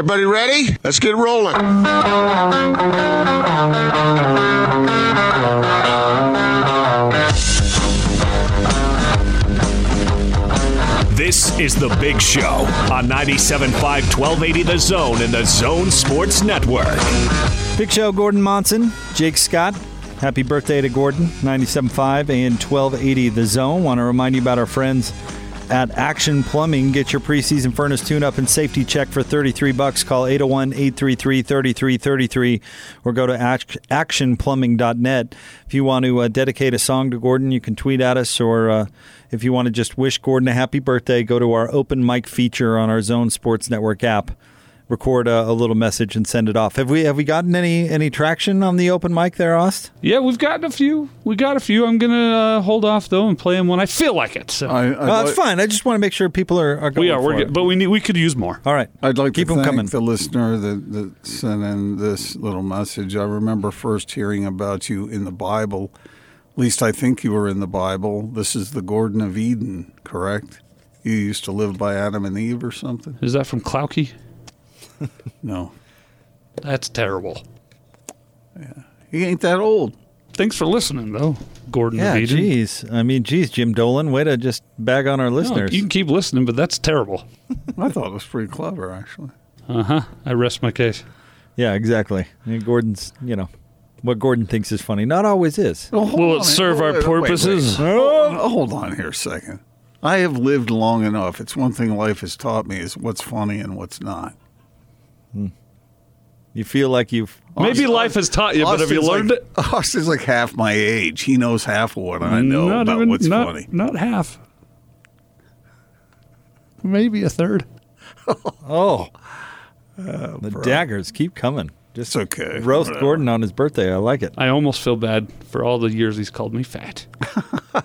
everybody ready? Let's get rolling. This is The Big Show on 97.5 1280 The Zone and The Zone Sports Network. Big Show, Gordon Monson, Jake Scott. Happy birthday to Gordon, 97.5 and 1280 The Zone. Want to remind you about our friends at Action Plumbing. Get your preseason furnace tune up and safety check for 33 bucks. Call 801-833-3333 or go to actionplumbing.net. If you want to uh, dedicate a song to Gordon, you can tweet at us or uh, if you want to just wish Gordon a happy birthday, go to our open mic feature on our Zone Sports Network app. Record a, a little message and send it off. Have we have we gotten any any traction on the open mic there, Ost? Yeah, we've gotten a few. We got a few. I'm gonna uh, hold off though and play them when I feel like it. So I, I'd, Well, like, that's fine. I just want to make sure people are, are going we are. for We're it. good, but we need. We could use more. All right. I'd like Keep to 'em thank coming. the listener that, that sent in this little message. I remember first hearing about you in the Bible. At least I think you were in the Bible. This is the Garden of Eden, correct? You used to live by Adam and Eve or something? Is that from Klauke? No. That's terrible. Yeah. He ain't that old. Thanks for listening, though, Gordon. Yeah, of Eden. geez. I mean, geez, Jim Dolan, way to just bag on our No, listeners. you can keep listening, but that's terrible. I thought it was pretty clever, actually. Uh huh. I rest my case. yeah, exactly. I mean, Gordon's, you know, what Gordon thinks is funny, not always is. Well, Will it a- serve our wait, wait, wait. purposes? Hold, hold on here a second. I have lived long enough. It's one thing life has taught me is what's funny and what's not. Hmm. You feel like you've. Maybe Austin- life has taught you, but have you Austin's learned like, it? Austin's like half my age. He knows half of what I know not about even, what's not, funny. Not half. Maybe a third. Oh. Uh, the daggers keep coming. Just It's okay. roast Whatever. Gordon on his birthday. I like it. I almost feel bad for all the years he's called me fat.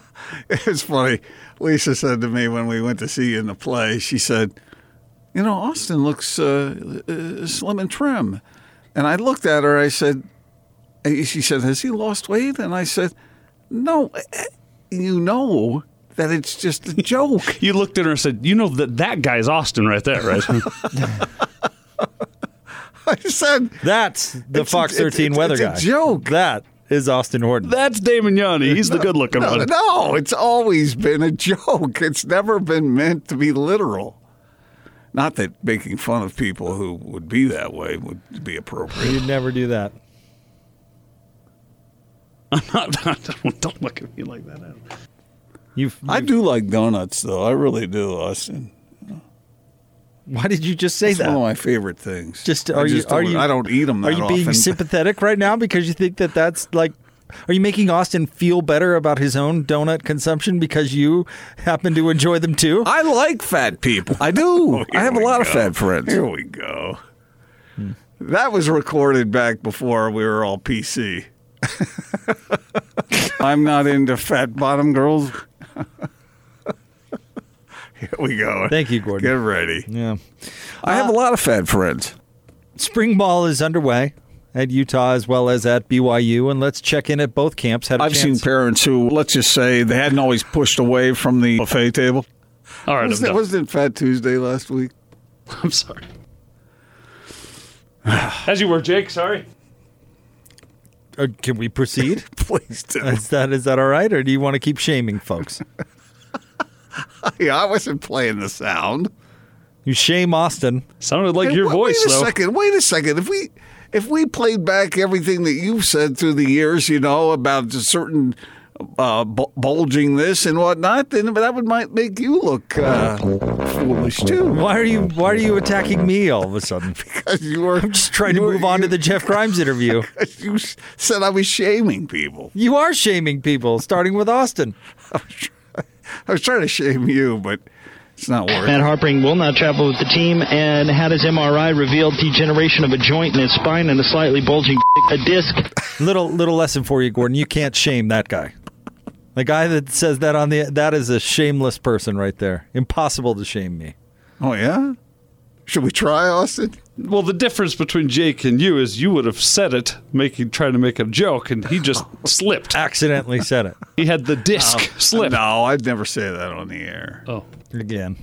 It's funny. Lisa said to me when we went to see you in the play, she said, You know, Austin looks uh, uh, slim and trim. And I looked at her, I said, She said, Has he lost weight? And I said, No, eh, you know that it's just a joke. You looked at her and said, "You know that that guy's Austin right there, right?" I said, That's the It's Fox 13 it's- weather it's a guy. joke. That is Austin Horton. That's Damon Yanni. He's the good-looking no, one. no, it's always been a joke. It's never been meant to be literal. Not that making fun of people who would be that way would be appropriate. You'd never do that. don't, don't look at me like that. You've, I you've- do like donuts, though. I really do, Austin. Why did you just say It's that? one of my favorite things. Just I are you are don't- you I don't eat them. Are you being sympathetic right now because you think that that's like are you making Austin feel better about his own donut consumption because you happen to enjoy them too? I like fat people. I do. Oh, I have a lot of fat friends. Here we go. Hmm. That was recorded back before we were all PC. I'm not into fat bottom girls. Here we go. Thank you, Gordon. Get ready. Yeah. I have a uh, lot of fat friends. Spring ball is underway at Utah as well as at BYU, and let's check in at both camps. Had a I've seen parents who, let's just say, they hadn't always pushed away from the buffet table. All right, I'm, Wasn't it, done. wasn't it Fat Tuesday last week? I'm sorry. As you were, Jake. Sorry. Uh, can we proceed? Please do. is that is that all right, or do you want to keep shaming folks? yeah, I wasn't playing the sound. You shame Austin. Sounded like Hey, your wait, voice, Wait a though. second. Wait a second. If we if we played back everything that you've said through the years, you know about a certain uh, bulging this and whatnot, then that would might make you look uh, foolish too. Why are you Why are you attacking me all of a sudden? Because you were I'm just trying to you were- move on to the Jeff Grimes interview. You said I was shaming people. You are shaming people, starting with Austin. I was trying to shame you, but it's not Matt working. Harpring will not travel with the team and had his MRI revealed degeneration of a joint in his spine and a slightly bulging a disc. Little little lesson for you, Gordon. You can't shame that guy. The guy that says that on the that is a shameless person right there. Impossible to shame me. Oh yeah. Should we try, Austin? Well, the difference between Jake and you is you would have said it, making trying to make a joke, and he just slipped. Accidentally said it He had the disc slip. No, I'd never say that on the air. Oh, again.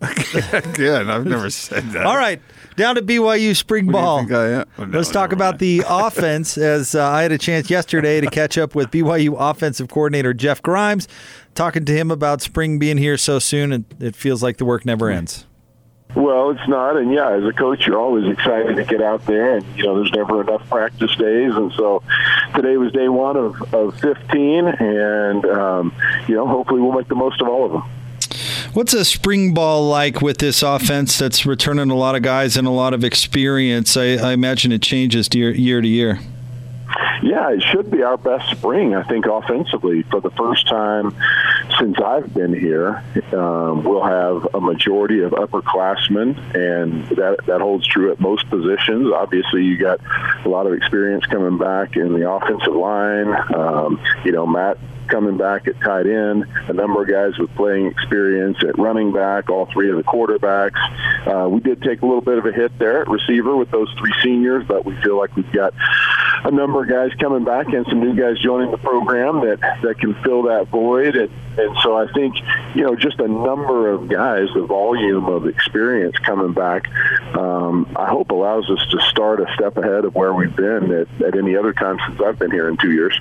Again, I've never said that. All right, down to BYU spring What do you ball. think I am? Oh, no, Let's talk never about mind. the offense. As uh, I had a chance yesterday to catch up with BYU offensive coordinator Jeff Grimes, talking to him about spring being here so soon, and it feels like the work never ends. Well, it's not, and yeah, as a coach, you're always excited to get out there, and you know, there's never enough practice days, and so today was day one of, of 15, and um, you know, hopefully we'll make the most of all of them. What's a spring ball like with this offense that's returning a lot of guys and a lot of experience? I, I imagine it changes year, year to year. Yeah, it should be our best spring, I think, offensively. For the first time since I've been here, um, we'll have a majority of upperclassmen, and that, that holds true at most positions. Obviously, you got a lot of experience coming back in the offensive line. Um, you know, Matt coming back at tight end, a number of guys with playing experience at running back, all three of the quarterbacks. Uh, we did take a little bit of a hit there at receiver with those three seniors, but we feel like we've got a number of guys coming back and some new guys joining the program that, that can fill that void. And, and so I think, you know, just a number of guys, the volume of experience coming back, um, I hope allows us to start a step ahead of where we've been at, at any other time since I've been here in two years.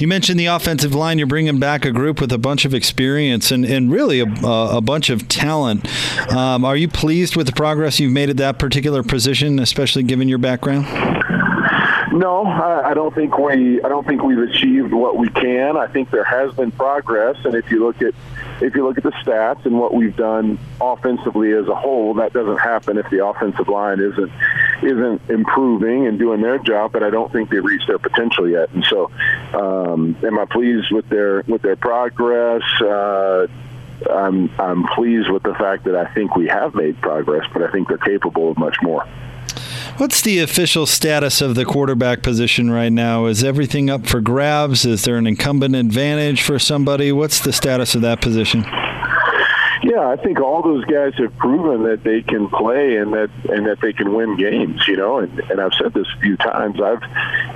You mentioned the offensive line. You're bringing back a group with a bunch of experience and, and really a, a bunch of talent. Um, are you pleased with the progress you've made at that particular position, especially given your background? No, I, I don't think we. I don't think we've achieved what we can. I think there has been progress, and if you look at if you look at the stats and what we've done offensively as a whole, that doesn't happen if the offensive line isn't isn't improving and doing their job. But I don't think they've reached their potential yet. And so, um, am I pleased with their with their progress? Uh, I'm I'm pleased with the fact that I think we have made progress, but I think they're capable of much more. What's the official status of the quarterback position right now? Is everything up for grabs? Is there an incumbent advantage for somebody? What's the status of that position? Yeah, I think all those guys have proven that they can play and that and that they can win games. You know, and, and I've said this a few times. I've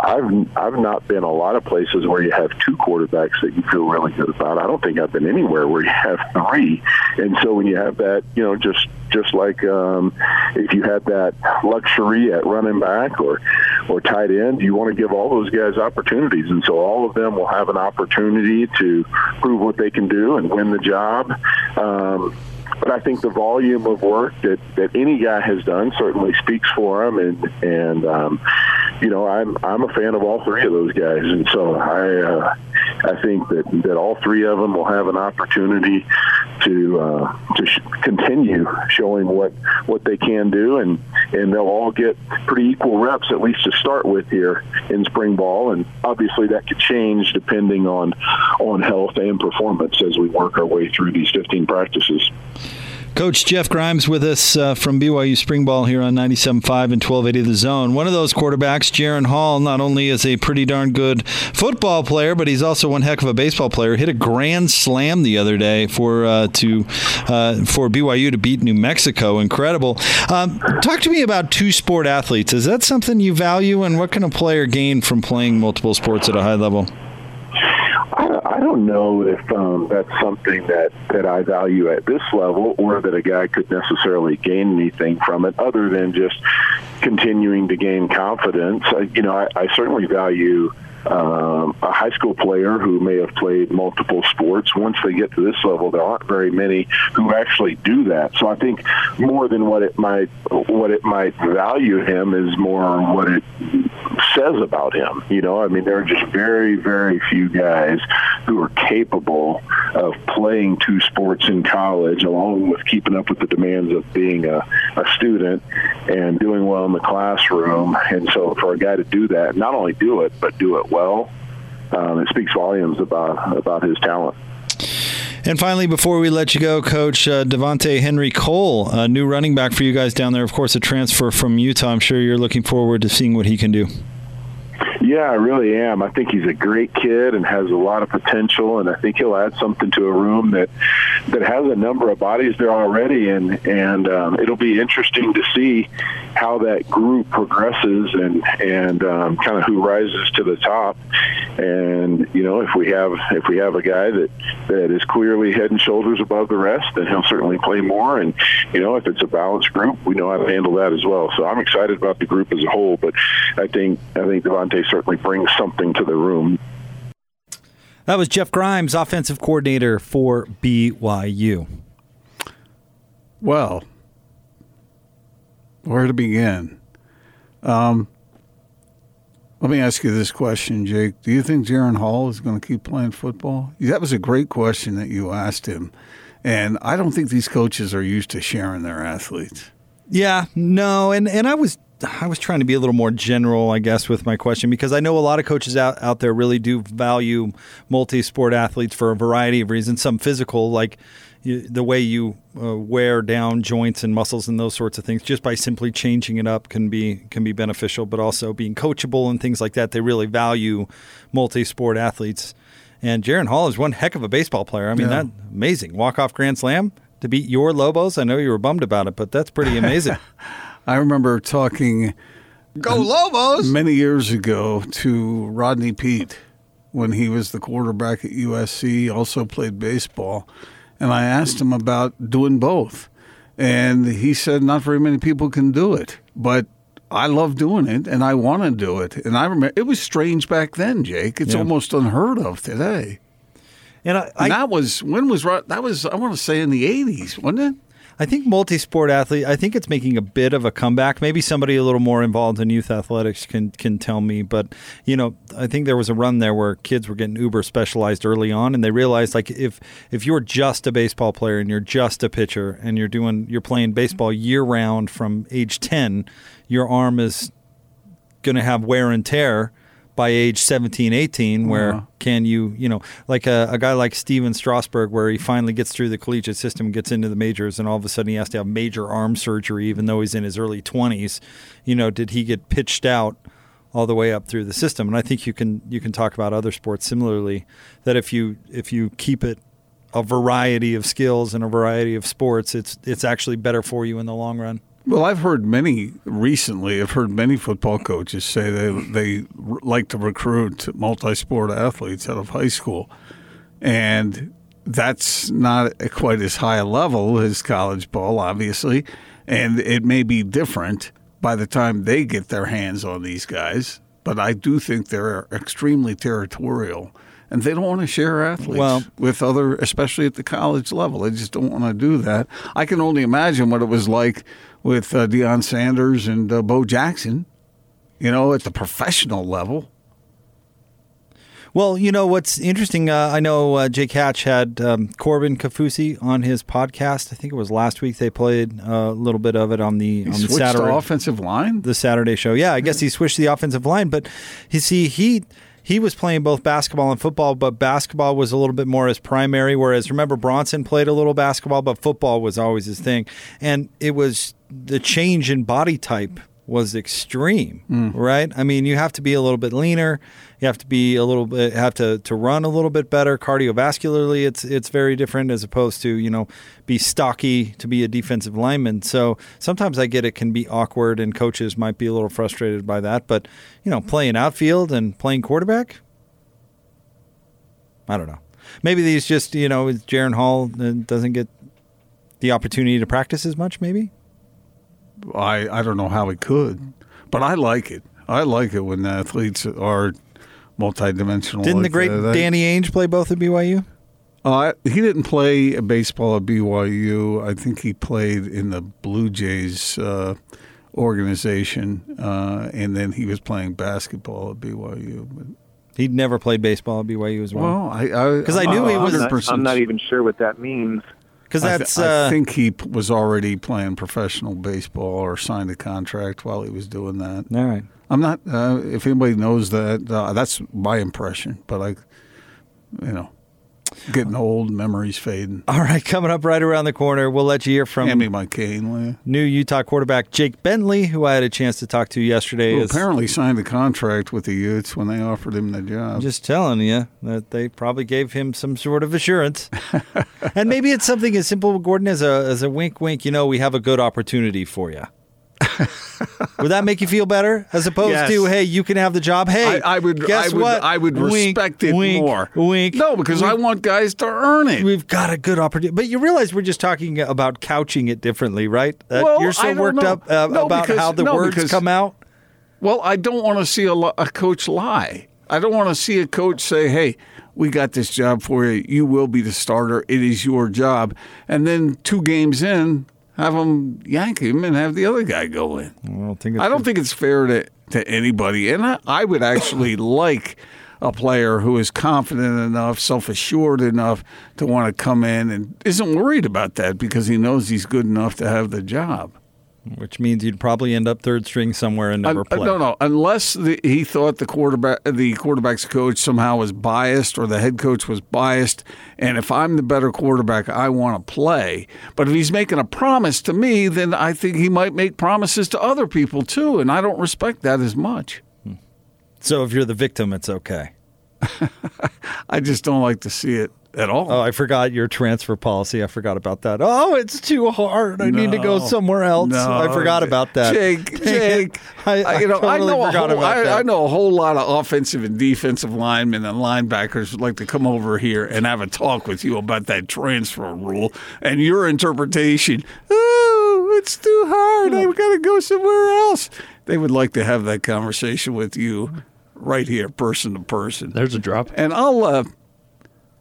I've I've not been a lot of places where you have two quarterbacks that you feel really good about. I don't think I've been anywhere where you have three. And so when you have that, you know, just just like um, if you had that luxury at running back or or tight end, you want to give all those guys opportunities, and so all of them will have an opportunity to prove what they can do and win the job. Um, but I think the volume of work that, that any guy has done certainly speaks for him, and and um, you know I'm I'm a fan of all three of those guys, and so I uh, I think that that all three of them will have an opportunity to uh, to sh- continue showing what what they can do, and and they'll all get pretty equal reps at least to start with here in spring ball, and obviously that could change depending on on health and performance as we work our way through these 15 practices. Coach Jeff Grimes with us uh, from BYU Spring Ball here on 97.5 and 1280 The Zone. One of those quarterbacks, Jaren Hall, not only is a pretty darn good football player, but he's also one heck of a baseball player. Hit a grand slam the other day for uh, to uh, for BYU to beat New Mexico. Incredible. Um, talk to me about two sport athletes. Is that something you value, and what can a player gain from playing multiple sports at a high level? I, I don't know if um, that's something that, that I value at this level or that a guy could necessarily gain anything from it other than just continuing to gain confidence. I, you know, I, I certainly value um, a high school player who may have played multiple sports. Once they get to this level, there aren't very many who actually do that. So I think more than what it might what it might value him is more what it says about him. You know, I mean, there are just very very few guys who are capable of playing two sports in college, along with keeping up with the demands of being a, a student and doing well in the classroom. And so, for a guy to do that, not only do it but do it well, um, it speaks volumes about about his talent. And finally, before we let you go, Coach uh, Devonta'e Henry Cole, a new running back for you guys down there. Of course, a transfer from Utah. I'm sure you're looking forward to seeing what he can do. Yeah, I really am. I think he's a great kid and has a lot of potential, and I think he'll add something to a room that that has a number of bodies there already, and and um, it'll be interesting to see how that group progresses and and um, kind of who rises to the top. And you know, if we have if we have a guy that that is clearly head and shoulders above the rest, then he'll certainly play more. And you know, if it's a balanced group, we know how to handle that as well. So I'm excited about the group as a whole. But I think I think Devonta'e certainly brings something to the room. That was Jeff Grimes, offensive coordinator for BYU. Well, where to begin? Um, let me ask you this question, Jake. Do you think Jaren Hall is going to keep playing football? That was a great question that you asked him. And I don't think these coaches are used to sharing their athletes. Yeah, no, and and I was I was trying to be a little more general, I guess, with my question because I know a lot of coaches out, out there really do value multi sport athletes for a variety of reasons. Some physical, like you, the way you uh, wear down joints and muscles and those sorts of things, just by simply changing it up can be can be beneficial. But also being coachable and things like that, they really value multi sport athletes. And Jaren Hall is one heck of a baseball player. I mean, Yeah. that amazing walk off grand slam to beat your Lobos. I know you were bummed about it, but that's pretty amazing. I remember talking Go Lobos! many years ago to Rodney Peete when he was the quarterback at USC, also played baseball. And I asked him about doing both. And he said, not very many people can do it. But I love doing it and I want to do it. And I remember it was strange back then, Jake. It's Yeah. almost unheard of today. and I, And I, that was, when was, that was, I want to say in the 80s, wasn't it? I think multi-sport athlete. I think it's making a bit of a comeback. Maybe somebody a little more involved in youth athletics can can tell me. But you know, I think there was a run there where kids were getting uber specialized early on, and they realized like if if you're just a baseball player and you're just a pitcher and you're doing you're playing baseball year round from age ten, your arm is going to have wear and tear by age 17 18 where Uh-huh. can you you know like a, a guy like stephen strasburg where he finally gets through the collegiate system gets into the majors and all of a sudden he has to have major arm surgery even though he's in his early 20s you know did he get pitched out all the way up through the system? And i think you can you can talk about other sports similarly that if you if you keep it a variety of skills and a variety of sports it's it's actually better for you in the long run Well, I've heard many recently. I've heard many football coaches say they they like to recruit multi-sport athletes out of high school, and that's not quite as high a level as college ball, obviously, and it may be different by the time they get their hands on these guys. But I do think they're extremely territorial. And they don't want to share athletes Well- with other, especially at the college level. They just don't want to do that. I can only imagine what it was like with uh, Deion Sanders and uh, Bo Jackson, you know, at the professional level. Well, you know what's interesting. Uh, I know uh, Jake Hatch had um, Corbin Kaufusi on his podcast. I think it was last week. They played uh, a little bit of it on the He on the Saturday offensive line. the Saturday show. Yeah, I guess he switched the offensive line, but you see, he he was playing both basketball and football, but basketball was a little bit more his primary. Whereas remember Bronson played a little basketball, but football was always his thing, and it was the change in body type was extreme, right? I mean, you have to be a little bit leaner, you have to be a little bit have to to run a little bit better cardiovascularly. It's it's very different as opposed to you know be stocky to be a defensive lineman. So sometimes I get it can be awkward, and coaches might be a little frustrated by that. But you know, playing outfield and playing quarterback, I don't know. Maybe these just you know Jaren Hall uh, doesn't get the opportunity to practice as much. Maybe. I, I don't know how he could, but I like it. I like it when athletes are multidimensional. Didn't the great that. That- Danny Ainge play both at BYU? Uh, he didn't play baseball at BYU. I think he played in the Blue Jays uh, organization, uh, and then he was playing basketball at BYU. But, He'd never played baseball at BYU as well. well, I I 'Cause I knew he was- I'm not, I'm not even sure what that means. Because I, th- that's I uh, think he p- was already playing professional baseball or signed a contract while he was doing that. all right. I'm not. Uh, if anybody knows that, uh, that's my impression. But I, you know, Getting old, memories fading. All right, coming up right around the corner, we'll let you hear from Hand me my cane, will you? new Utah quarterback Jake Bentley, who I had a chance to talk to yesterday. Who is- apparently signed a contract with the Utes when they offered him the job. I'm just telling you that they probably gave him some sort of assurance. and maybe it's something as simple, Gordon, as a as a wink, wink. You know, we have a good opportunity for you. would that make you feel better, as opposed Yes. to, hey, you can have the job? Hey, I, I would, guess I would, what? I would Wink, respect it wink, more. Wink. No, because I want guys to earn it. We've got a good opportunity, but you realize we're just talking about couching it differently, right? Uh, Well, you're so worked know. up uh, No, about because- how the no, words because- come out. Well, I don't want to see a, a coach lie. I don't want to see a coach say, "Hey, we got this job for you. You will be the starter. It is your job." And then two games in, have him yank him and have the other guy go in. I don't think. It's I don't think it's fair to to anybody. And I, I would actually like a player who is confident enough, self assured enough to want to come in and isn't worried about that because he knows he's good enough to have the job. Which means you'd probably end up third string somewhere and never Un- uh, play. No, no. Unless the, he thought the quarterback, the quarterback's coach somehow was biased, or the head coach was biased. And if I'm the better quarterback, I want to play. But if he's making a promise to me, then I think he might make promises to other people too, and I don't respect that as much. Hmm. So if you're the victim, it's okay. I just don't like to see it at all. Oh, I forgot your transfer policy. I forgot about that. Oh, it's too hard. I need to go somewhere else. No, I forgot about that. Jake, Jake, I, I, you know, totally I know, a forgot whole, about I, that. I know a whole lot of offensive and defensive linemen and linebackers would like to come over here and have a talk with you about that transfer rule and your interpretation. Oh, it's too hard. I've got to go somewhere else. They would like to have that conversation with you right here, person to person. There's a drop. And I'll, uh,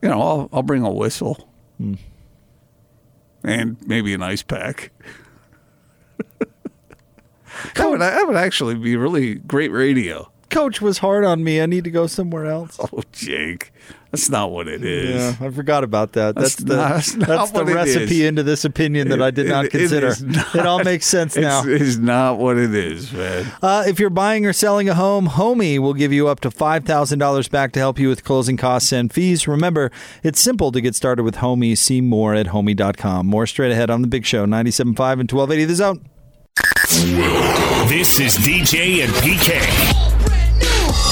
you know, I'll, I'll bring a whistle hmm. and maybe an ice pack. that, would, that would actually be really great radio. Coach was hard on me. I need to go somewhere else. Oh, Jake, that's not what it is. Yeah, I forgot about that. That's, That's the not- that's not that's the recipe into this opinion that I did not it- consider. It, is not- it all makes sense now. It's, it's not what it is, man. Uh, if you're buying or selling a home, Homie will give you up to $5,000 back to help you with closing costs and fees. Remember, it's simple to get started with Homie. See more at homie.com. More straight ahead on The Big Show, 97.5 and 1280 The Zone. This is DJ and PK.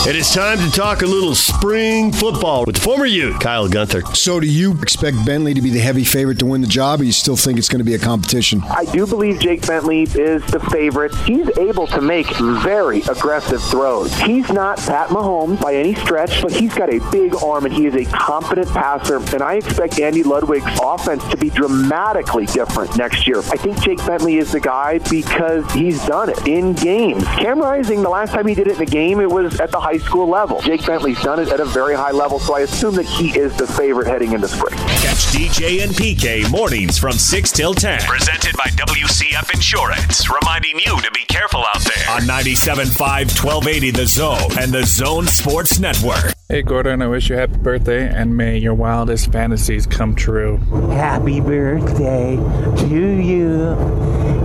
It is time to talk a little spring football with former Ute Kyle Gunther. So, do you expect Bentley to be the heavy favorite to win the job, or you still think it's going to be a competition? I do believe Jake Bentley is the favorite. He's able to make very aggressive throws. He's not Pat Mahomes by any stretch, but he's got a big arm and he is a competent passer. And I expect Andy Ludwig's offense to be dramatically different next year. I think Jake Bentley is the guy because he's done it in games. Cam Rising, the last time he did it in a game, it was at the high school level. Jake Bentley's done it at a very high level, so I assume that he is the favorite heading into spring. Catch DJ and PK mornings from 6 till 10. Presented by WCF Insurance. Reminding you to be careful out there. On 97.5, 1280 The Zone and The Zone Sports Network. Hey Gordon, I wish you a happy birthday and may your wildest fantasies come true. Happy birthday to you.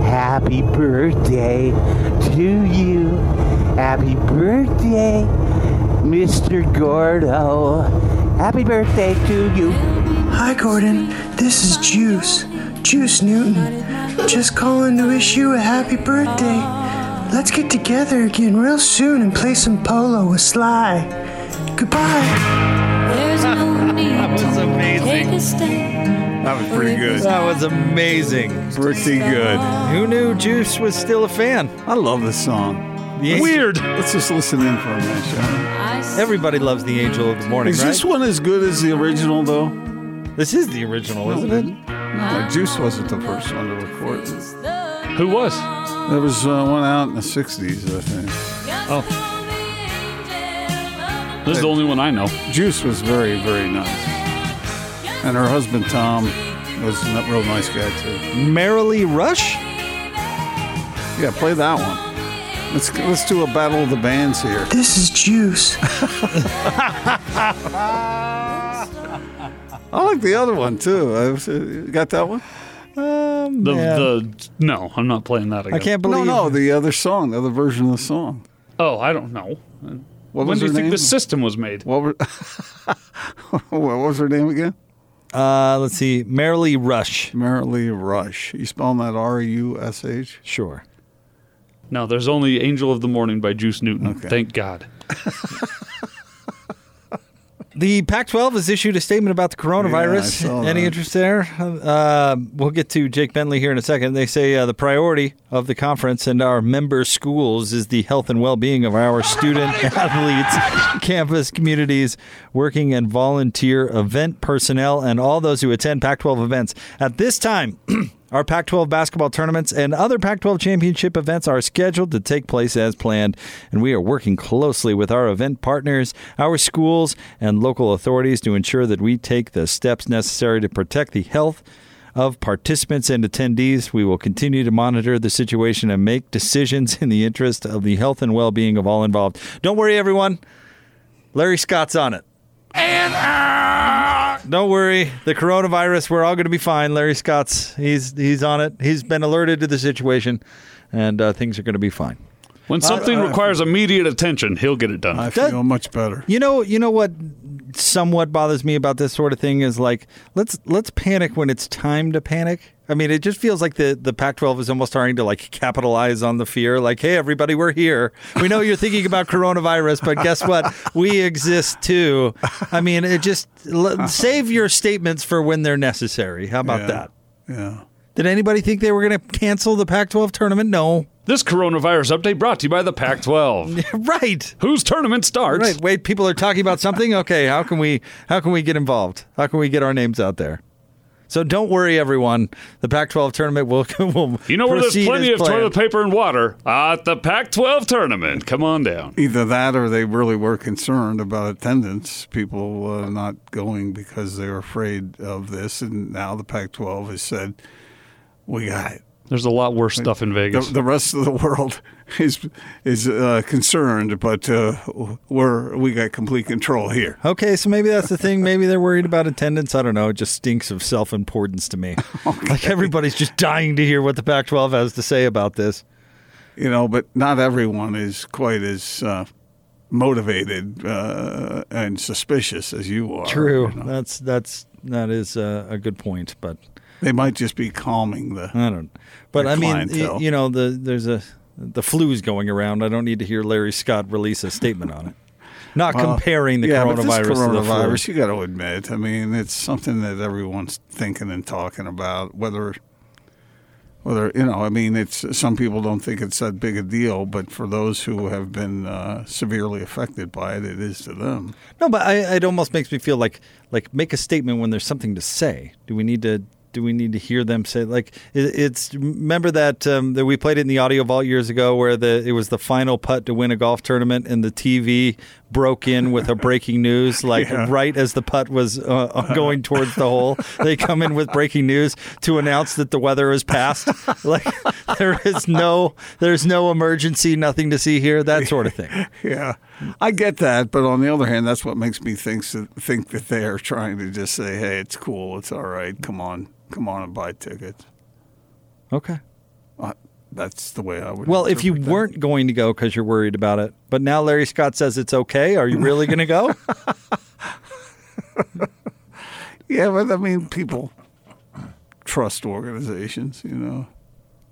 Happy birthday to you. Happy birthday, Mr. Gordo. Happy birthday to you. Hi, Gordon. This is Juice. Juice Newton. Just calling to wish you a happy birthday. Let's get together again real soon and play some polo with Sly. Goodbye. There's no need That was amazing. That was pretty good. That was amazing. Pretty good. Who knew Juice was still a fan? I love this song. The Weird. Let's just listen in for a minute, shall we? Everybody loves the Angel of the Morning, Is right? this one as good as the original, though? This is the original, isn't it? No, Juice wasn't the first one to record. this. Who was? There was uh, one out in the 60s, I think. Oh. This is the only one I know. Juice was very, very nice. And her husband, Tom, was a real nice guy, too. Merrilee Rush? Yeah, play that one. Let's, let's do a battle of the bands here. This is Juice. I like the other one, too. I was, uh, got that one? Um, The, man. the no, I'm not playing that again. I can't believe. no, no, the other song, the other version of the song. Oh, I don't know. What when was do you her think the system was made? What, were, what was her name again? Uh, let's see. Merrilee Rush. Merrilee Rush. You spelling that R U S H? Sure. No, there's only Angel of the Morning by Juice Newton. Thank God. The Pac-12 has issued a statement about the coronavirus. saw Any interest there? Uh, we'll get to Jake Bentley here in a second. They say uh, the priority of the conference and our member schools is the health and well-being of our student athletes, campus communities, working and volunteer event personnel, and all those who attend Pac-12 events. At this time. Our Pac 12 basketball tournaments and other Pac 12 championship events are scheduled to take place as planned, and we are working closely with our event partners, our schools, and local authorities to ensure that we take the steps necessary to protect the health of participants and attendees. We will continue to monitor the situation and make decisions in the interest of the health and well being of all involved. Don't worry, everyone. Larry Scott's on it. Don't worry, the coronavirus. We're all going to be fine. Larry Scott's he's he's on it. He's been alerted to the situation, and uh, things are going to be fine. When something requires immediate attention, he'll get it done. I feel much better. You know, you know what somewhat bothers me about this sort of thing is like let's let's panic when it's time to panic. I mean, it just feels like the the Pac-12 is almost starting to like capitalize on the fear. Like, hey, everybody, we're here. We know you're thinking about coronavirus, but guess what? We exist too. I mean, it just l- save your statements for when they're necessary. How about Yeah. that? Yeah. Did anybody think they were going to cancel the Pac-12 tournament? No. This coronavirus update brought to you by the Pac 12. right. Whose tournament starts? Right. Wait, people are talking about something. Okay, how can we how can we get involved? How can we get our names out there? So don't worry, everyone. The Pac-12 tournament will. Come will You know where there's plenty of toilet paper and water? At the Pac 12 tournament. Come on down. Either that or they really were concerned about attendance, people uh, not going because they were afraid of this. And now the Pac 12 has said, we got it. There's a lot worse stuff in Vegas. the rest of the world is is uh, concerned, but uh, we're we got complete control here. Okay, so maybe that's the thing. Maybe they're worried about attendance. I don't know. It just stinks of self-importance to me. Like everybody's just dying to hear what the Pac-12 has to say about this. You know, but not everyone is quite as uh, motivated uh, and suspicious as you are. True. you know. That's that's that is a, a good point, but They might just be calming the. I don't. But I mean, y- you know, the there's a the flu's going around. I don't need to hear Larry Scott release a statement on it. Not Well, comparing the yeah, but this coronavirus to the coronavirus, flu. you got to admit. I mean, it's something that everyone's thinking and talking about. Whether, whether you know, I mean, it's some people don't think it's that big a deal, but for those who have been uh, severely affected by it, it is to them. No, but I, it almost makes me feel like like make a statement when there's something to say. Do we need to? Do we need to hear them say like it, it's? Remember that um, that we played it in the audio vault years ago, where the it was the final putt to win a golf tournament, and the TV broke in with a breaking news, like Yeah. right as the putt was uh, going towards the hole. They come in with breaking news to announce that the weather is past. like there is no there's no emergency, nothing to see here, that sort of thing. Yeah, I get that, but on the other hand, that's what makes me think think that they are trying to just say, "Hey, it's cool, it's all right. Come on, come on and buy tickets." Okay. Uh, that's the way I would. Well, if you that. weren't going to go because you're worried about it, but now Larry Scott says it's okay, are you really going to go? Yeah, but I mean, people trust organizations, you know,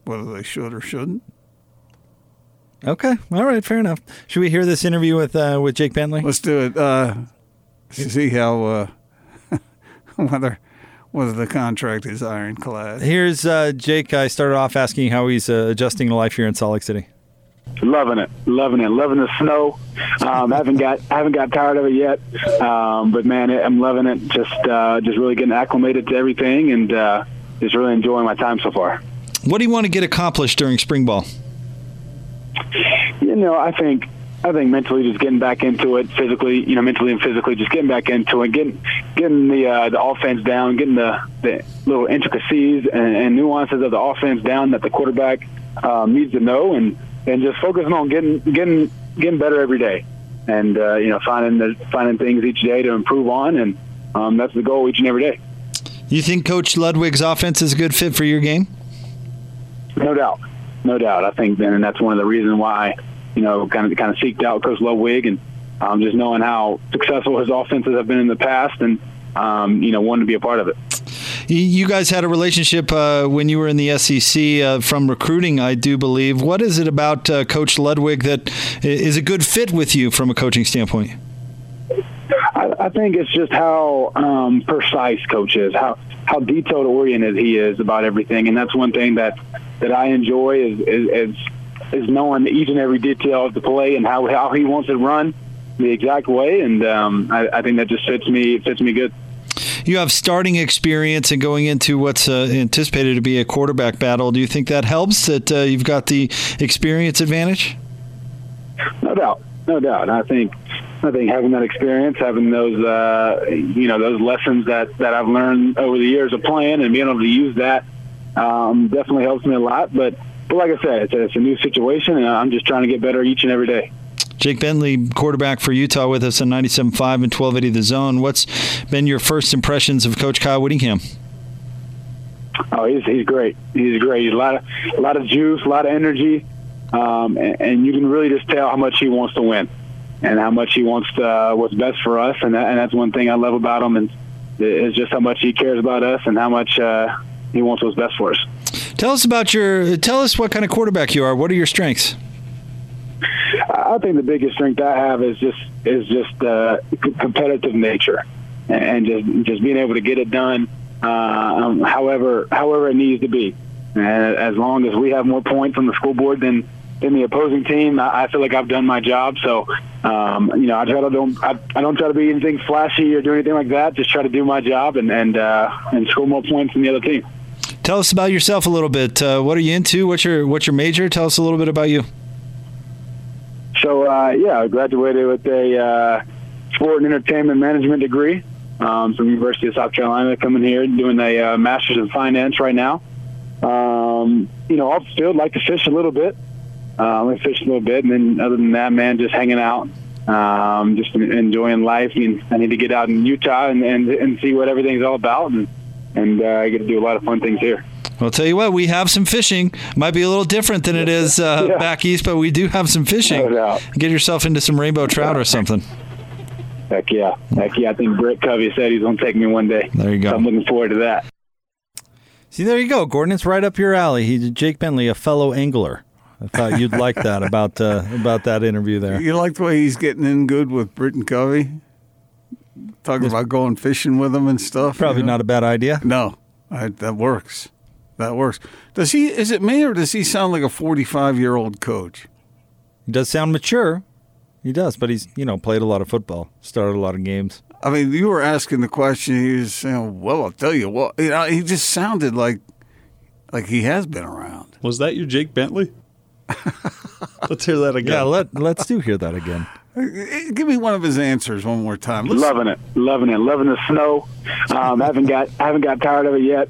whether they should or shouldn't. okay, all right, fair enough. Should we hear this interview with uh, with Jake Bentley? Let's do it. Uh, see how uh, whether whether the contract is ironclad. Here's uh, Jake. I started off asking how he's uh, adjusting to life here in Salt Lake City. Loving it, loving it, loving the snow. Um, I haven't got I haven't got tired of it yet, um, but man, I'm loving it. Just uh, just really getting acclimated to everything, and uh, just really enjoying my time so far. What do you want to get accomplished during spring ball? You know, I think I think mentally just getting back into it, physically, you know, mentally and physically, just getting back into it, getting getting the uh, the offense down, getting the, the little intricacies and, and nuances of the offense down that the quarterback um, needs to know, and and just focusing on getting getting getting better every day, and uh, you know, finding the finding things each day to improve on, and um, that's the goal each and every day. You think Coach Ludwig's offense is a good fit for your game? No doubt, no doubt. I think Ben, and that's one of the reasons why you know kind of kind of seeked out Coach Ludwig, and um, just knowing how successful his offenses have been in the past, and um, you know, wanted to be a part of it. You guys had a relationship uh, when you were in the SEC uh, from recruiting, I do believe. What is it about uh, Coach Ludwig that is a good fit with you from a coaching standpoint? I, I think it's just how um, precise coach is, how how detailed oriented he is about everything, and that's one thing that that I enjoy is is, is, is knowing each and every detail of the play and how how he wants it run the exact way, and um, I, I think that just fits me fits me good. You have starting experience and going into what's uh, anticipated to be a quarterback battle. Do you think that helps that uh, you've got the experience advantage? No doubt, no doubt. I think I think having that experience, having those uh, you know those lessons that that I've learned over the years of playing, and being able to use that um, definitely helps me a lot. But but like I said, it's a, it's a new situation, and I'm just trying to get better each and every day. Jake Bentley, quarterback for Utah, with us on 97.5 and 1280 The Zone. What's been your first impressions of Coach Kyle Whittingham? Oh, he's he's great. He's great. He's a lot of a lot of juice, a lot of energy, um, and, and you can really just tell how much he wants to win and how much he wants to, uh, what's best for us. And, that, and that's one thing I love about him and is just how much he cares about us and how much uh, he wants what's best for us. Tell us about your. Tell us what kind of quarterback you are. What are your strengths? I think the biggest strength I have is just is just uh, competitive nature, and just just being able to get it done, uh, um, however however it needs to be. And as long as we have more points on the school board than than the opposing team, I, feel like I've done my job. So, um, you know, I try to don't I, I, don't try to be anything flashy or do anything like that. Just try to do my job and and uh, and score more points than the other team. Tell us about yourself a little bit. Uh, what are you into? What's your what's your major? Tell us a little bit about you. So uh, yeah, I graduated with a uh, sport and entertainment management degree um, from University of South Carolina. Coming here, doing a uh, master's in finance right now. Um, you know, off the field, like to fish a little bit. Uh, like fish a little bit, and then other than that, man, just hanging out, um, just enjoying life. I, mean, I need to get out in Utah and, and and see what everything's all about, and and uh, I get to do a lot of fun things here. I'll tell you what, we have some fishing. Might be a little different than it is uh, yeah. back east, but we do have some fishing. No Get yourself into some rainbow trout or something. Heck yeah. Heck yeah. I think Britt Covey said he's going to take me one day. There you go. So I'm looking forward to that. See, there you go, Gordon. It's right up your alley. He's Jake Bentley, a fellow angler. I thought you'd like that about uh, about that interview there. You like the way he's getting in good with Britain Covey? Talking about going fishing with him and stuff. Probably you know? not a bad idea. No, I, that works. That works. Does he? Is it me or does he sound like a forty-five-year-old coach? He does sound mature. He does, but he's you know played a lot of football, started a lot of games. I mean, you were asking the question. He was saying, "Well, I'll tell you what." You know, he just sounded like like he has been around. Was that you, Jake Bentley? let's hear that again. Yeah, let let's do hear that again. Give me one of his answers one more time. Let's... Loving it, loving it, loving the snow. Um, haven't got haven't got tired of it yet.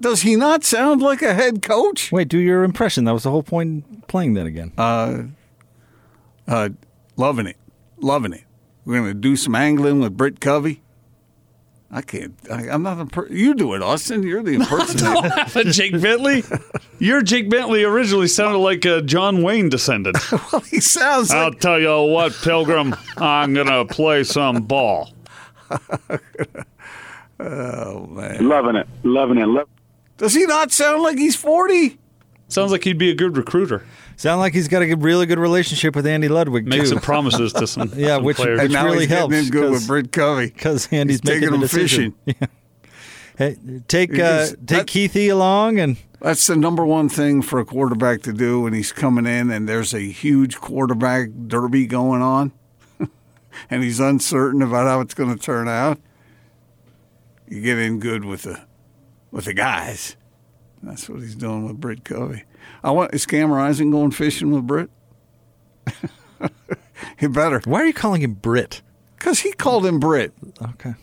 Does he not sound like a head coach? Wait, do your impression. That was the whole point playing that again. Uh, uh, loving it, loving it. We're gonna do some angling with Britt Covey. I can't. I, am not. a. Per- you do it, Austin. You're the impersonator. Jake Bentley. Your Jake Bentley originally sounded like a John Wayne descendant. well, he sounds. I'll like- tell you what, Pilgrim. I'm gonna play some ball. oh man, loving it, loving it. Lo- Does he not sound like he's forty? Sounds like he'd be a good recruiter. Sound like he's got a really good relationship with Andy Ludwig. Make too. some promises to some yeah, some which, players. which now really he's helps. Getting in good with Britt Covey because Andy's he's making taking the him decision. fishing. Yeah. Hey, take uh, take that, Keithy along, and that's the number one thing for a quarterback to do when he's coming in, and there's a huge quarterback derby going on, and he's uncertain about how it's going to turn out. You get in good with the with the guys. That's what he's doing with Britt Covey. I want is Cam Rising going fishing with Britt? he better. Why are you calling him Britt? Because he called him Britt. Okay.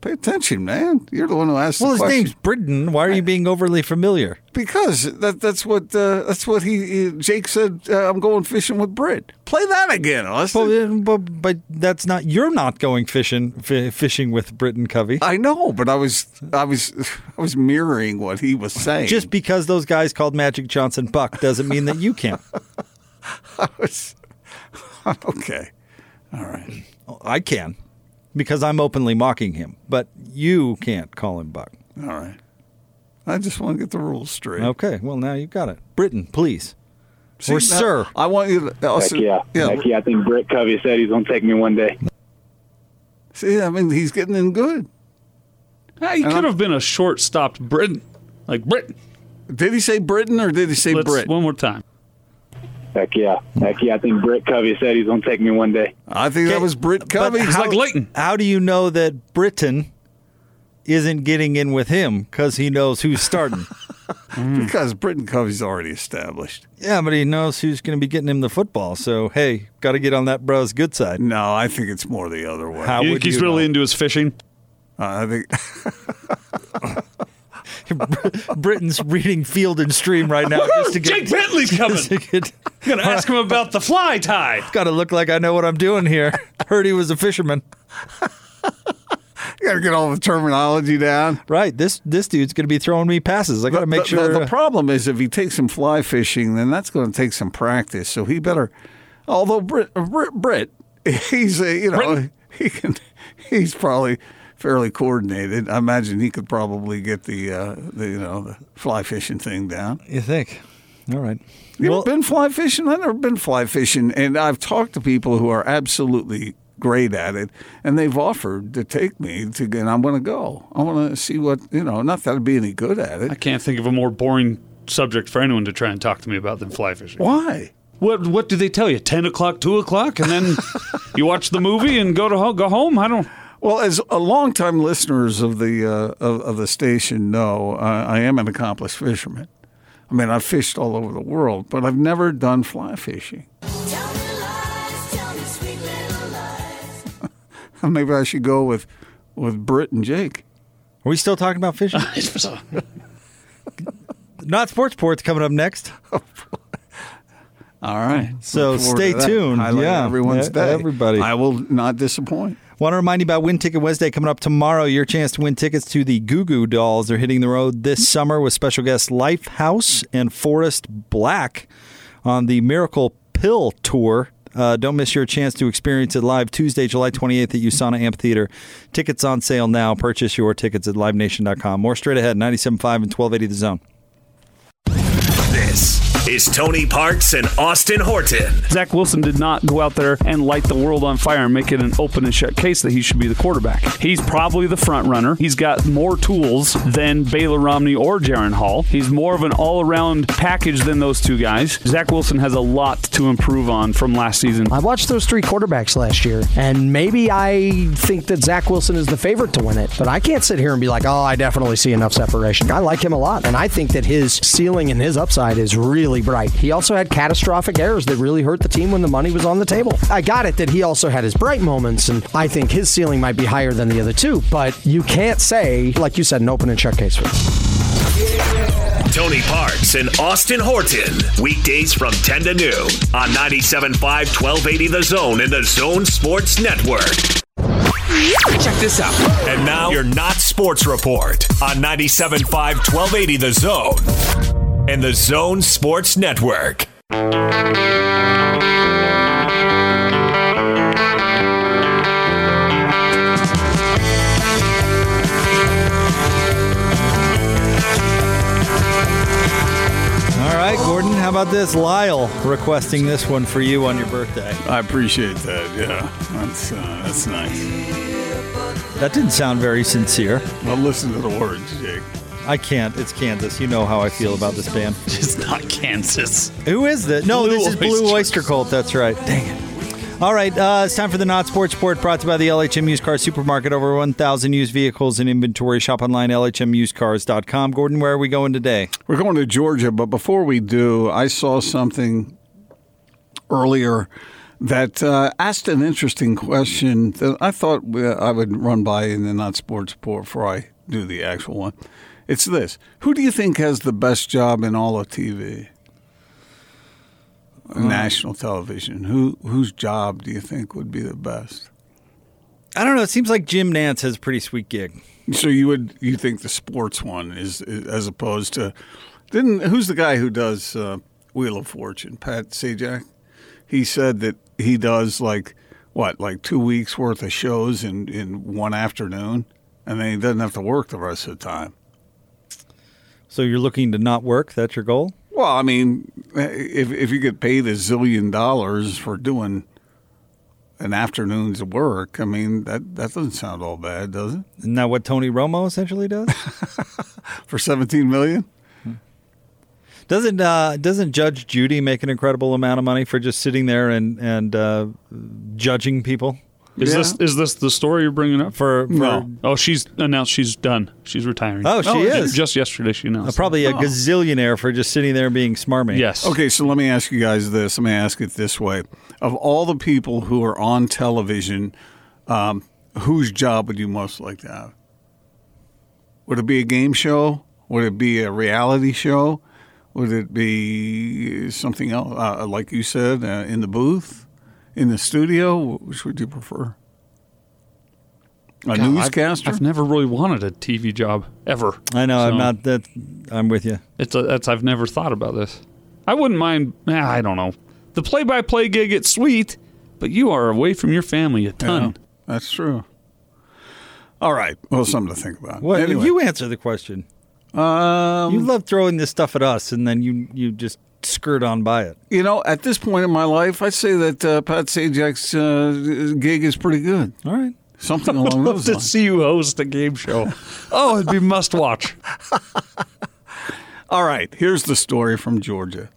Pay attention, man. You're the one who asked. Well, his question. name's Britain. Why are you being overly familiar? Because that, that's what uh, that's what he, he Jake said. Uh, I'm going fishing with Brit. Play that again, Austin. Well, but, but that's not. You're not going fishing f- fishing with Britain Covey. I know, but I was I was I was mirroring what he was saying. Just because those guys called Magic Johnson Buck doesn't mean that you can't. I was okay. All right. I can. Because I'm openly mocking him, but you can't call him Buck. All right. I just want to get the rules straight. Okay, well now you've got it. Britain, please. See, or now, sir. I want you to. Heck Also, yeah. Heck yeah. I think Britt Covey said he's going to take me one day. See, I mean, he's getting in good. Ah, he And could I'm- have been a short stopped Britain. Like Britain. Did he say Britain or did he say Let's- Brit? One more time. Heck yeah. Heck yeah. I think Britt Covey said he's going to take me one day. I think that was Britt Covey. But how, How do you know that Britain isn't getting in with him because he knows who's starting? Because Britain Covey's already established. yeah, but he knows who's going to be getting him the football. So hey, got to get on that bro's good side. No, I think it's more the other way. How You would think he's you really know? into his fishing? Uh, I think Britain's reading Field and Stream right now just to get. Jake Bentley's coming. I'm going to ask him about the fly tie. Got to look like I know what I'm doing here. Heard he was a fisherman. you got to get all the terminology down. Right. This this dude's going to be throwing me passes. I got to make the, sure. The, the problem is if he takes some fly fishing, then that's going to take some practice. So he better. Although Brit, Brit, Brit he's a, you know Britain. he can he's probably fairly coordinated. I imagine he could probably get the uh, the you know the fly fishing thing down. you think? All right. You Well- ever been fly fishing? I've never been fly fishing, and I've talked to people who are absolutely great at it, and they've offered to take me to, and I'm going to go. I want to see what you know. Not that I'd be any good at it. I can't think of a more boring subject for anyone to try and talk to me about than fly fishing. Why? What What do they tell you? Ten o'clock, two o'clock, and then you watch the movie and go to go home. I don't. Well, as a longtime listeners of the uh, of, of the station know, uh, I am an accomplished fisherman. I mean, I've fished all over the world, but I've never done fly fishing. Maybe I should go with with Britt and Jake. Are we still talking about fishing? Not sports ports coming up next. All right. So stay to that. tuned. Highlight Yeah. everyone's Yeah, day. everybody. I will not disappoint. Want to remind you about Win Ticket Wednesday coming up tomorrow. Your chance to win tickets to the Goo Goo Dolls. They're hitting the road this summer with special guests Lifehouse and Forest Blakk on the Miracle Pill Tour. Uh, don't miss your chance to experience it live Tuesday, July 28th at USANA Amphitheater. Tickets on sale now. Purchase your tickets at livenation.com. More straight ahead, 97.5 and 1280 The Zone. This is Tony Parks and Austin Horton. Zach Wilson did not go out there and light the world on fire and make it an open and shut case that he should be the quarterback. He's probably the front runner. He's got more tools than Baylor Romney or Jaren Hall. He's more of an all around package than those two guys. Zach Wilson has a lot to improve on from last season. I watched those three quarterbacks last year, and maybe I think that Zach Wilson is the favorite to win it, but I can't sit here and be like, oh, I definitely see enough separation. I like him a lot, and I think that his ceiling and his upside is really bright. He also had catastrophic errors that really hurt the team when the money was on the table. I got it that he also had his bright moments, and I think his ceiling might be higher than the other two, but you can't say, like you said, an open and shut case for him. Tony Parks and Austin Horton. Weekdays from 10 to noon on 97.5, 1280 The Zone and The Zone Sports Network. Check this out. And now, your Not Sports Report on 97.5, 1280 The Zone and The Zone Sports Network. All right, Gordon, how about this? Lyle requesting this one for you on your birthday. I appreciate that. Yeah, that's uh, that's nice. That didn't sound very sincere. Well, listen to the words, Jake. I can't. It's Kansas. You know how I feel about this band. It's not Kansas. Who is this? No, Blue this is Blue Oyster Oyster Cult. That's right. Dang it. All right, uh, it's time for the Not Sports Report brought to you by the LHM Used Car Supermarket. Over 1,000 used vehicles in inventory. Shop online, LHMusedcars.com. Gordon, where are we going today? We're going to Georgia, but before we do, I saw something earlier that uh, asked an interesting question that I thought uh, I would run by in the Not Sports Report before I do the actual one. It's this Who do you think has the best job in all of TV? National television. Who whose job do you think would be the best? I don't know. It seems like Jim Nantz has a pretty sweet gig. So you would you think the sports one is, is as opposed to didn't who's the guy who does uh, Wheel of Fortune? Pat Sajak. He said that he does like what, like two weeks worth of shows in, in one afternoon, and then he doesn't have to work the rest of the time. So you're looking to not work? That's your goal? Well, I mean, if if you get paid a zillion dollars for doing an afternoon's work, I mean that that doesn't sound all bad, does it? Isn't that what Tony Romo essentially does? For seventeen million? Doesn't uh, doesn't Judge Judy make an incredible amount of money for just sitting there and and uh, judging people? Is this is this the story you're bringing up? For, for No. Oh, she's announced she's done. She's retiring. Oh, she is? Just yesterday, she uh, announced. probably a Oh. gazillionaire for just sitting there and being smarmy? Yes. Okay, so let me ask you guys this. Let me ask it this way: Of all the people who are on television, um, whose job would you most like to have? Would it be a game show? Would it be a reality show? Would it be something else, uh, like you said, uh, in the booth, in the studio? Which would you prefer? A God, I've- newscaster? I've, never really wanted a TV job ever. I know. I'm not that. I'm with you. It's a, that's I've never thought about this. I wouldn't mind. eh, I don't know. The play-by-play gig, it's sweet, but you are away from your family a ton. Yeah, that's true. All right. Well, something to think about. What Anyway. you answer the question? Um, you love throwing this stuff at us, and then you you just skirt on by it. You know, at this point in my life, I'd say that uh, Pat Sajak's uh, gig is pretty good. All right. Something along love those to see you host a game show. oh, it'd be must watch. All right, here's the story from Georgia.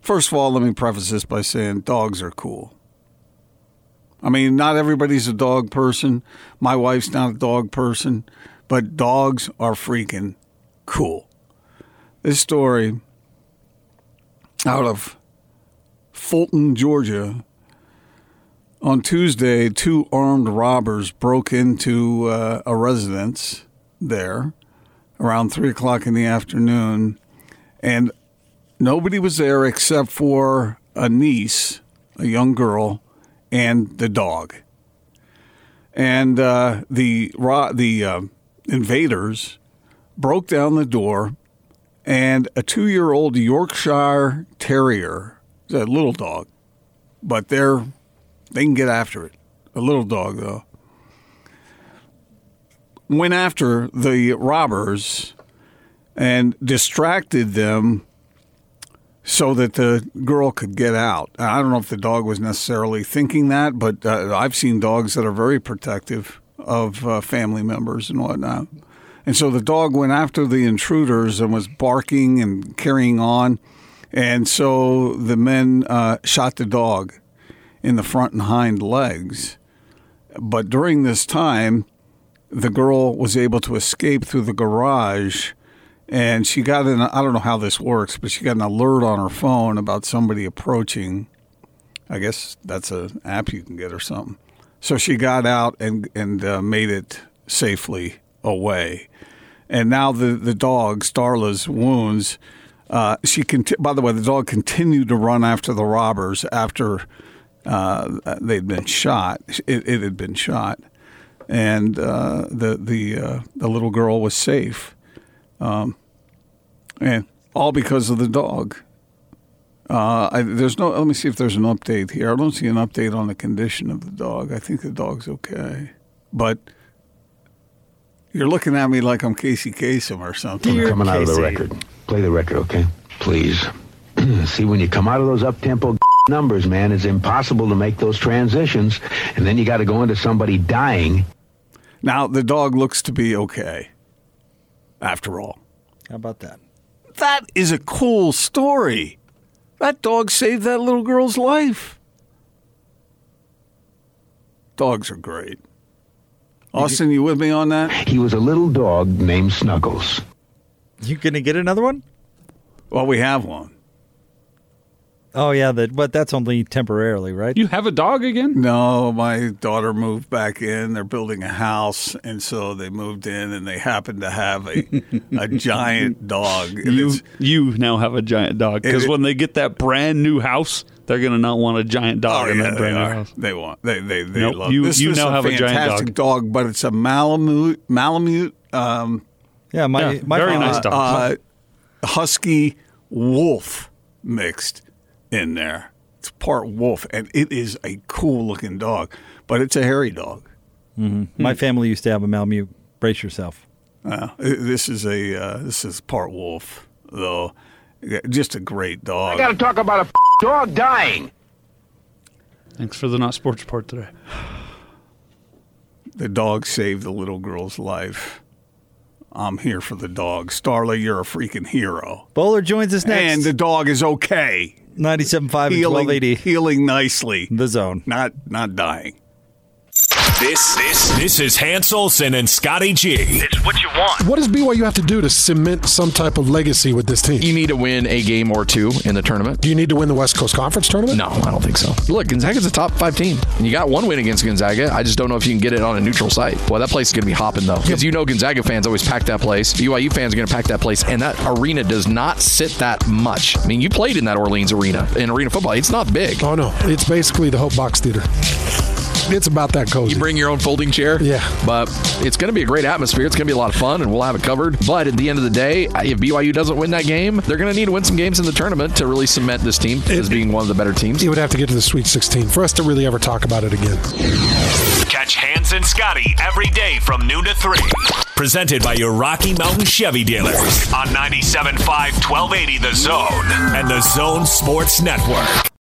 First of all, let me preface this by saying dogs are cool. I mean, not everybody's a dog person. My wife's not a dog person, but dogs are freaking cool. This story out of Fulton, Georgia. On Tuesday, two armed robbers broke into uh, a residence there around three o'clock in the afternoon, and nobody was there except for a niece, a young girl, and the dog. And uh, the the uh, invaders broke down the door, and a two-year-old Yorkshire Terrier, a little dog, but they're they can get after it. A little dog though went after the robbers and distracted them so that the girl could get out. I don't know if the dog was necessarily thinking that, but uh, I've seen dogs that are very protective of uh, family members and whatnot. And so the dog went after the intruders and was barking and carrying on. And so the men uh, shot the dog in the front and hind legs. But during this time, the girl was able to escape through the garage and she got an I don't know how this works, but she got an alert on her phone about somebody approaching. I guess that's an app you can get or something. So she got out and and uh, made it safely away. And now the the dog Starla's wounds. Uh, she conti- by the way, the dog continued to run after the robbers after uh, they'd been shot. It, it had been shot and uh, the the uh, the little girl was safe, um, and all because of the dog. Uh, I, there's no. Let me see if there's an update here. I don't see an update on the condition of the dog. I think the dog's okay, but you're looking at me like I'm Casey Kasem or something. coming out of the record. Play the record, okay? Please. See, when you come out of those up-tempo numbers, man, it's impossible to make those transitions, and then you got to go into somebody dying. Now the dog looks to be okay. After all, How about that? that is a cool story. That dog saved that little girl's life. Dogs are great. Austin, you with me on that? He was a little dog named Snuggles. You gonna get another one? Well, we have one. Oh yeah, that but that's only temporarily, right? You have a dog again? No, my daughter moved back in. They're building a house, and so they moved in, and they happen to have a a giant dog. And You you now have a giant dog because when they get that brand new house, they're gonna not want a giant dog Oh, in yeah, that brand new house. They want. They they they Nope, love. you- this you now a have a giant fantastic dog, but it's a Malamute Malamute. Um, yeah, my Yeah, my very uh, nice dog. uh, husky wolf mixed in there. It's part wolf, and it is a cool looking dog, but it's a hairy dog. hmm My family used to have a Malamute. Brace yourself. Uh, this is a uh, this is part wolf though. Just a great dog. I got to talk about a f- dog dying. Thanks for the not sports report today. The dog saved the little girl's life. I'm here for the dog. Starla, you're a freaking hero. Bowler joins us next. And the dog is okay. 97.5 and Healing, 1280. healing nicely. The zone. Not not dying. This this this is Hans Olsen and Scotty G. It's what you want. What does BYU have to do to cement some type of legacy with this team? You need to win a game or two in the tournament. Do you need to win the West Coast Conference tournament? No, I don't think so. Look, Gonzaga's a top five team. And you got one win against Gonzaga. I just don't know if you can get it on a neutral site. Well, that place is going to be hopping, though. Because you know Gonzaga fans always pack that place. BYU fans are going to pack that place. And that arena does not sit that much. I mean, you played in that Orleans arena, in arena football. It's not big. Oh, no. It's basically the Hope Box Theater. It's about that cozy. You bring your own folding chair. Yeah. But it's going to be a great atmosphere. It's going to be a lot of fun, and we'll have it covered. But at the end of the day, if BYU doesn't win that game, they're going to need to win some games in the tournament to really cement this team as being one of the better teams. You would have to get to the Sweet 16 for us to really ever talk about it again. Catch Hans and Scotty every day from noon to 3. Presented by your Rocky Mountain Chevy dealers on 97.5 1280 The Zone and The Zone Sports Network.